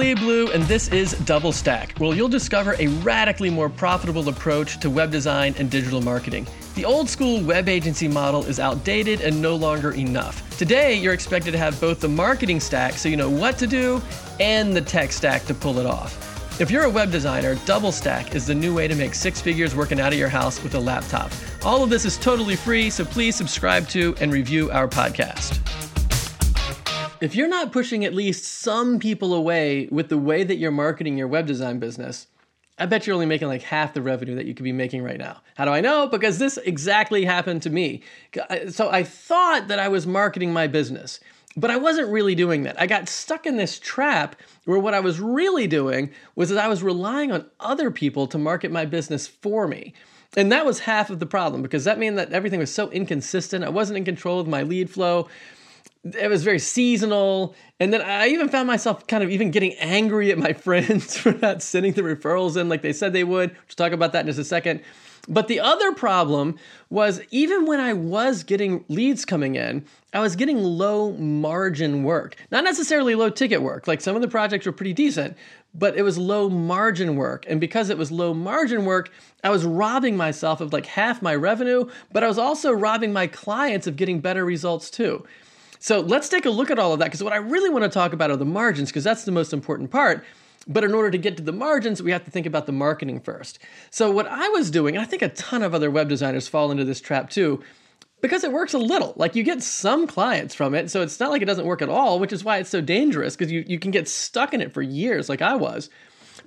Lee Blue, and this is Double Stack, where you'll discover a radically more profitable approach to web design and digital marketing. The old school web agency model is outdated and no longer enough. Today, you're expected to have both the marketing stack, so you know what to do, and the tech stack to pull it off. If you're a web designer, Double Stack is the new way to make six figures working out of your house with a laptop. All of this is totally free, so please subscribe to and review our podcast. If you're not pushing at least some people away with the way that you're marketing your web design business, I bet you're only making like half the revenue that you could be making right now. How do I know? Because this exactly happened to me. So I thought that I was marketing my business, but I wasn't really doing that. I got stuck in this trap where what I was really doing was that I was relying on other people to market my business for me. And that was half of the problem because that meant that everything was so inconsistent. I wasn't in control of my lead flow it was very seasonal. And then I even found myself kind of even getting angry at my friends for not sending the referrals in like they said they would. We'll talk about that in just a second. But the other problem was even when I was getting leads coming in, I was getting low margin work. Not necessarily low ticket work, like some of the projects were pretty decent, but it was low margin work. And because it was low margin work, I was robbing myself of like half my revenue, but I was also robbing my clients of getting better results too. So let's take a look at all of that because what I really want to talk about are the margins because that's the most important part. But in order to get to the margins, we have to think about the marketing first. So, what I was doing, and I think a ton of other web designers fall into this trap too, because it works a little. Like you get some clients from it, so it's not like it doesn't work at all, which is why it's so dangerous because you, you can get stuck in it for years, like I was.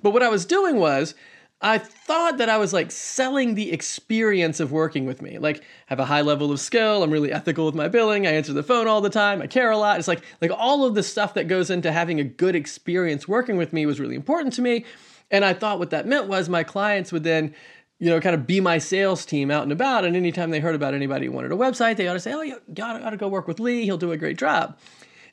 But what I was doing was I thought that I was like selling the experience of working with me. Like, have a high level of skill. I'm really ethical with my billing. I answer the phone all the time. I care a lot. It's like like all of the stuff that goes into having a good experience working with me was really important to me. And I thought what that meant was my clients would then, you know, kind of be my sales team out and about. And anytime they heard about anybody who wanted a website, they ought to say, "Oh, you got to go work with Lee. He'll do a great job."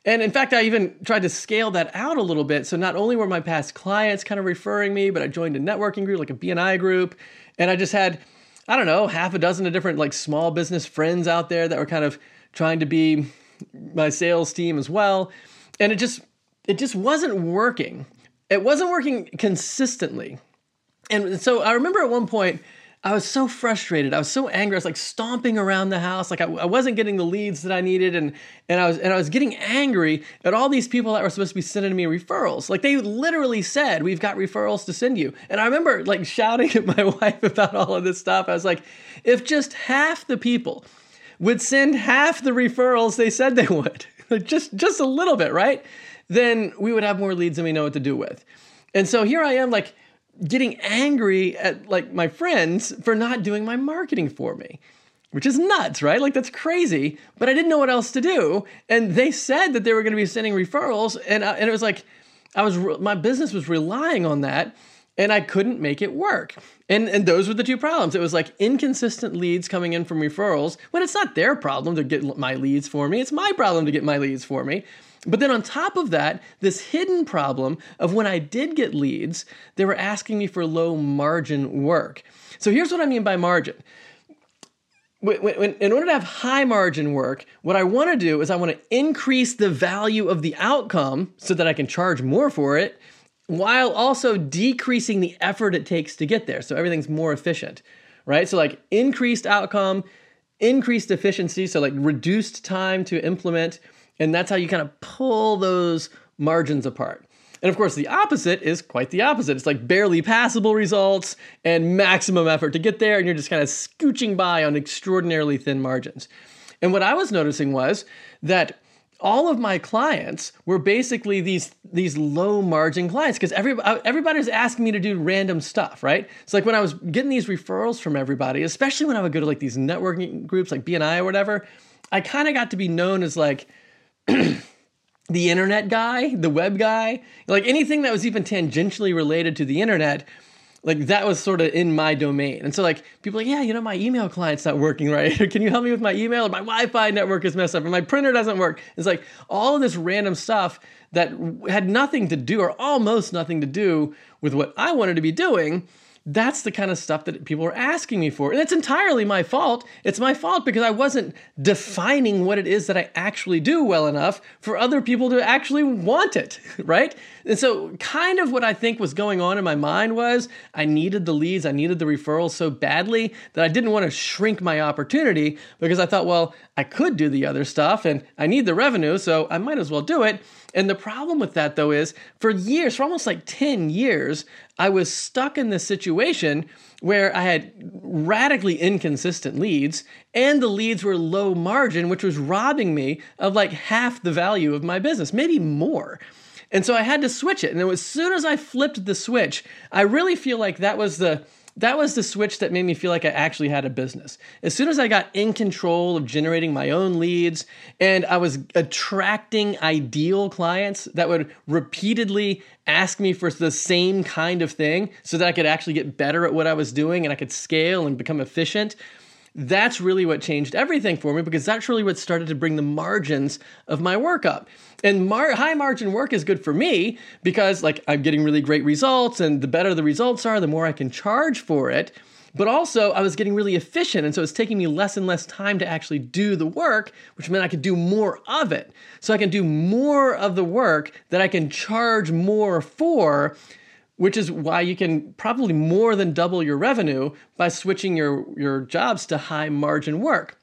And in fact, I even tried to scale that out a little bit. So not only were my past clients kind of referring me, but I joined a networking group, like a BNI group, and I just had, I don't know, half a dozen of different like small business friends out there that were kind of trying to be my sales team as well. And it just it just wasn't working. It wasn't working consistently. And so I remember at one point I was so frustrated. I was so angry. I was like stomping around the house. Like I, I, wasn't getting the leads that I needed, and and I was and I was getting angry at all these people that were supposed to be sending me referrals. Like they literally said, "We've got referrals to send you." And I remember like shouting at my wife about all of this stuff. I was like, "If just half the people would send half the referrals they said they would, just just a little bit, right? Then we would have more leads than we know what to do with." And so here I am, like getting angry at like my friends for not doing my marketing for me which is nuts, right? Like that's crazy. But I didn't know what else to do, and they said that they were going to be sending referrals, and I, and it was like I was my business was relying on that, and I couldn't make it work. And and those were the two problems. It was like inconsistent leads coming in from referrals when it's not their problem to get my leads for me. It's my problem to get my leads for me. But then on top of that, this hidden problem of when I did get leads, they were asking me for low margin work. So here's what I mean by margin. When, when, in order to have high margin work, what I want to do is I want to increase the value of the outcome so that I can charge more for it while also decreasing the effort it takes to get there. So everything's more efficient, right? So, like increased outcome, increased efficiency, so like reduced time to implement and that's how you kind of pull those margins apart. And of course, the opposite is quite the opposite. It's like barely passable results and maximum effort to get there, and you're just kind of scooching by on extraordinarily thin margins. And what I was noticing was that all of my clients were basically these these low margin clients because everybody uh, everybody's asking me to do random stuff, right? So like when I was getting these referrals from everybody, especially when I would go to like these networking groups like BNI or whatever, I kind of got to be known as like the internet guy, the web guy, like anything that was even tangentially related to the internet, like that was sort of in my domain. And so like people like, yeah, you know, my email client's not working right. Can you help me with my email? Or my Wi-Fi network is messed up, or my printer doesn't work. It's like all of this random stuff that had nothing to do, or almost nothing to do, with what I wanted to be doing. That's the kind of stuff that people are asking me for. And it's entirely my fault. It's my fault because I wasn't defining what it is that I actually do well enough for other people to actually want it, right? And so, kind of what I think was going on in my mind was I needed the leads, I needed the referrals so badly that I didn't want to shrink my opportunity because I thought, well, I could do the other stuff and I need the revenue, so I might as well do it. And the problem with that, though, is for years, for almost like 10 years, I was stuck in this situation where I had radically inconsistent leads and the leads were low margin, which was robbing me of like half the value of my business, maybe more. And so I had to switch it. And as soon as I flipped the switch, I really feel like that was the that was the switch that made me feel like I actually had a business. As soon as I got in control of generating my own leads and I was attracting ideal clients that would repeatedly ask me for the same kind of thing so that I could actually get better at what I was doing and I could scale and become efficient, that's really what changed everything for me because that's really what started to bring the margins of my work up. And mar- high margin work is good for me because like I'm getting really great results and the better the results are, the more I can charge for it. But also, I was getting really efficient, and so it's taking me less and less time to actually do the work, which meant I could do more of it. So I can do more of the work that I can charge more for, which is why you can probably more than double your revenue by switching your, your jobs to high margin work.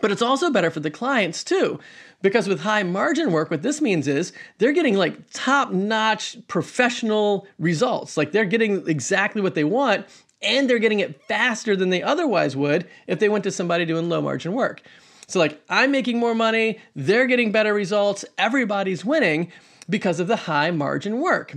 But it's also better for the clients too, because with high margin work, what this means is they're getting like top notch professional results. Like they're getting exactly what they want and they're getting it faster than they otherwise would if they went to somebody doing low margin work. So, like, I'm making more money, they're getting better results, everybody's winning because of the high margin work.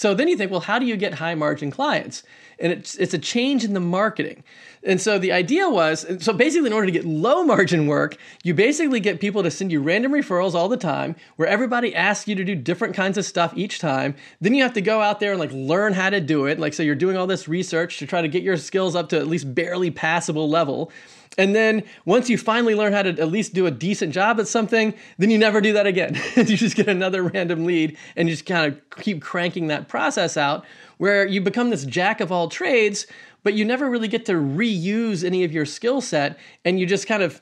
So then you think, well, how do you get high margin clients? And it's, it's a change in the marketing. And so the idea was so basically, in order to get low margin work, you basically get people to send you random referrals all the time where everybody asks you to do different kinds of stuff each time. Then you have to go out there and like learn how to do it. Like, so you're doing all this research to try to get your skills up to at least barely passable level. And then once you finally learn how to at least do a decent job at something, then you never do that again. you just get another random lead and you just kind of keep cranking that process out where you become this jack of all trades, but you never really get to reuse any of your skill set and you just kind of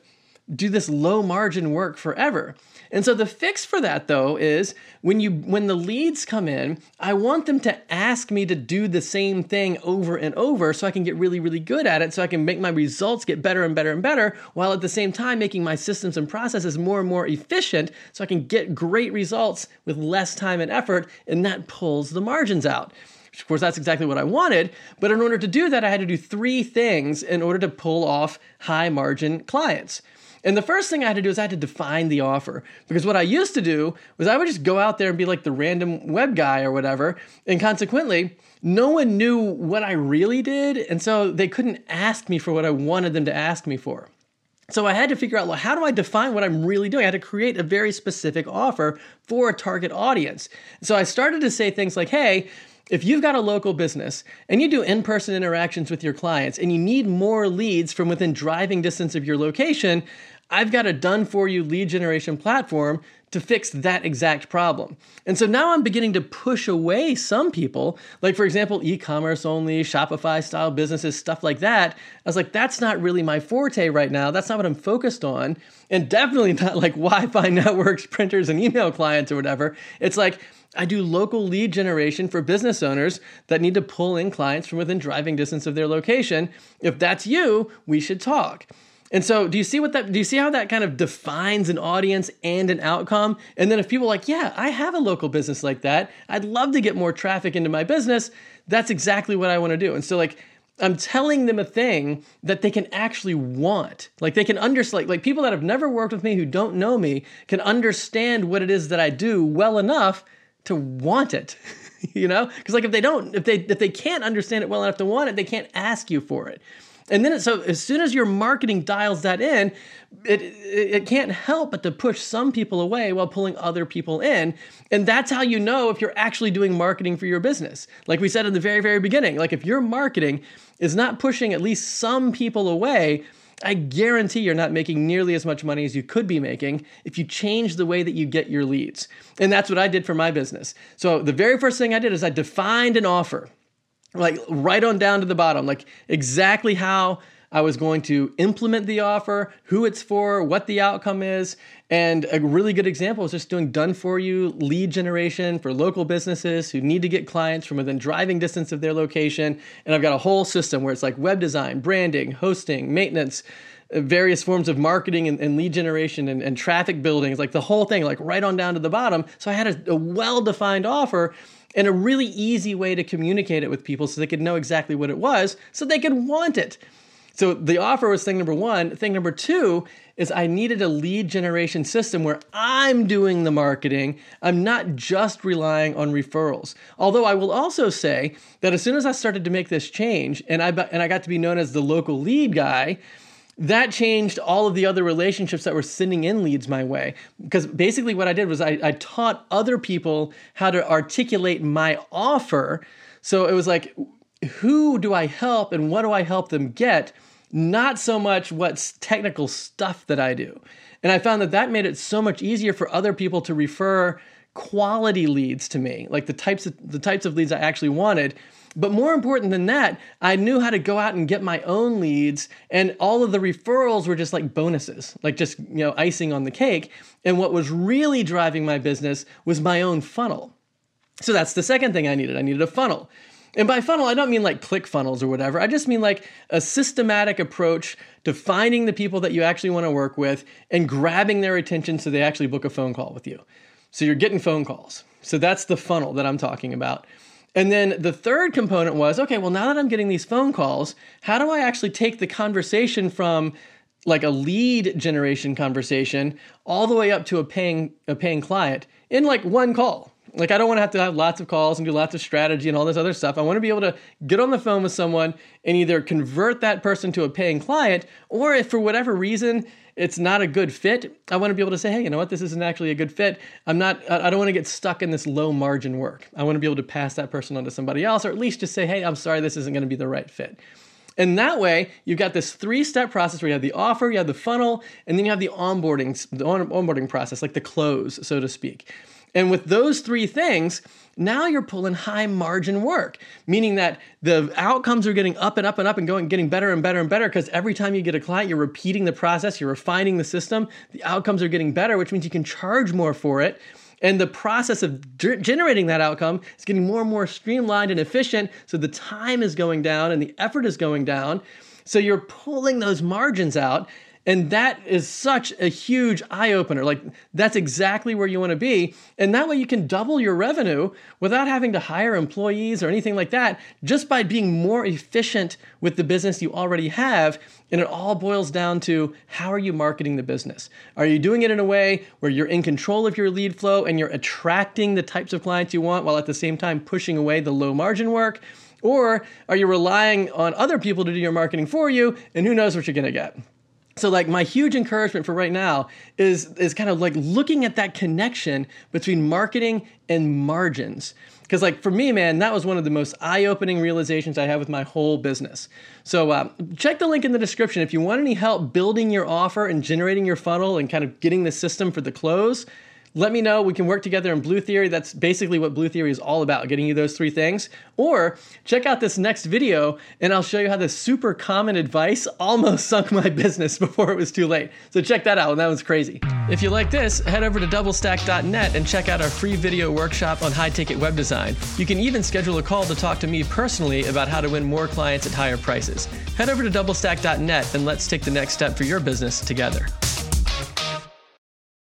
do this low margin work forever. And so the fix for that though is when you when the leads come in, I want them to ask me to do the same thing over and over so I can get really really good at it so I can make my results get better and better and better while at the same time making my systems and processes more and more efficient so I can get great results with less time and effort and that pulls the margins out. Of course, that's exactly what I wanted. But in order to do that, I had to do three things in order to pull off high margin clients. And the first thing I had to do is I had to define the offer. Because what I used to do was I would just go out there and be like the random web guy or whatever. And consequently, no one knew what I really did. And so they couldn't ask me for what I wanted them to ask me for. So I had to figure out, well, how do I define what I'm really doing? I had to create a very specific offer for a target audience. So I started to say things like, hey, if you've got a local business and you do in person interactions with your clients and you need more leads from within driving distance of your location, I've got a done for you lead generation platform to fix that exact problem. And so now I'm beginning to push away some people, like for example, e commerce only, Shopify style businesses, stuff like that. I was like, that's not really my forte right now. That's not what I'm focused on. And definitely not like Wi Fi networks, printers, and email clients or whatever. It's like, I do local lead generation for business owners that need to pull in clients from within driving distance of their location. If that's you, we should talk. And so, do you see what that? Do you see how that kind of defines an audience and an outcome? And then, if people like, "Yeah, I have a local business like that. I'd love to get more traffic into my business," that's exactly what I want to do. And so, like, I'm telling them a thing that they can actually want. Like they can understand, like, like people that have never worked with me who don't know me can understand what it is that I do well enough to want it you know because like if they don't if they if they can't understand it well enough to want it they can't ask you for it and then it, so as soon as your marketing dials that in it, it it can't help but to push some people away while pulling other people in and that's how you know if you're actually doing marketing for your business like we said in the very very beginning like if your marketing is not pushing at least some people away I guarantee you're not making nearly as much money as you could be making if you change the way that you get your leads. And that's what I did for my business. So the very first thing I did is I defined an offer. Like right on down to the bottom, like exactly how I was going to implement the offer, who it's for, what the outcome is. And a really good example is just doing done for you lead generation for local businesses who need to get clients from within driving distance of their location. And I've got a whole system where it's like web design, branding, hosting, maintenance, uh, various forms of marketing and, and lead generation and, and, traffic building. It's like the whole thing, like right on down to the bottom. So I had a, a well defined offer and a really easy way to communicate it with people so they could know exactly what it was so they could want it. So the offer was thing number one. Thing number two is I needed a lead generation system where I'm doing the marketing. I'm not just relying on referrals. Although I will also say that as soon as I started to make this change and I and I got to be known as the local lead guy, that changed all of the other relationships that were sending in leads my way. Because basically, what I did was I, I, taught other people how to articulate my offer. So it was like, who do I help and what do I help them get? not so much what's technical stuff that I do. And I found that that made it so much easier for other people to refer quality leads to me, like the types of the types of leads I actually wanted. But more important than that, I knew how to go out and get my own leads, and all of the referrals were just like bonuses, like just you know icing on the cake. And what was really driving my business was my own funnel. So that's the second thing I needed. I needed a funnel. And by funnel, I don't mean like ClickFunnels or whatever. I just mean like a systematic approach to finding the people that you actually want to work with and grabbing their attention so they actually book a phone call with you. So you're getting phone calls. So that's the funnel that I'm talking about. And then the third component was okay, well, now that I'm getting these phone calls, how do I actually take the conversation from like a lead generation conversation all the way up to a paying a paying client in like one call like I don't want to have to have lots of calls and do lots of strategy and all this other stuff. I want to be able to get on the phone with someone and either convert that person to a paying client, or if for whatever reason it's not a good fit, I want to be able to say, hey, you know what, this isn't actually a good fit. I'm not. I don't want to get stuck in this low margin work. I want to be able to pass that person on to somebody else, or at least just say, hey, I'm sorry, this isn't going to be the right fit. And that way, you've got this three-step process where you have the offer, you have the funnel, and then you have the onboarding, the onboarding process, like the close, so to speak. And with those three things, now you're pulling high margin work, meaning that the outcomes are getting up and up and up and going, getting better and better and better. Because every time you get a client, you're repeating the process, you're refining the system. The outcomes are getting better, which means you can charge more for it. And the process of generating that outcome is getting more and more streamlined and efficient. So the time is going down and the effort is going down. So you're pulling those margins out. And that is such a huge eye opener. Like, that's exactly where you want to be. And that way you can double your revenue without having to hire employees or anything like that, just by being more efficient with the business you already have. And it all boils down to how are you marketing the business? Are you doing it in a way where you're in control of your lead flow and you're attracting the types of clients you want while at the same time pushing away the low margin work? Or are you relying on other people to do your marketing for you and who knows what you're going to get? So like my huge encouragement for right now is is kind of like looking at that connection between marketing and margins. Because like for me, man, that was one of the most eye-opening realizations I have with my whole business. So uh, check the link in the description if you want any help building your offer and generating your funnel and kind of getting the system for the close let me know. We can work together in Blue Theory. That's basically what Blue Theory is all about, getting you those three things. Or check out this next video and I'll show you how this super common advice almost sunk my business before it was too late. So check that out, and that was crazy. If you like this, head over to doublestack.net and check out our free video workshop on high ticket web design. You can even schedule a call to talk to me personally about how to win more clients at higher prices. Head over to doublestack.net and let's take the next step for your business together.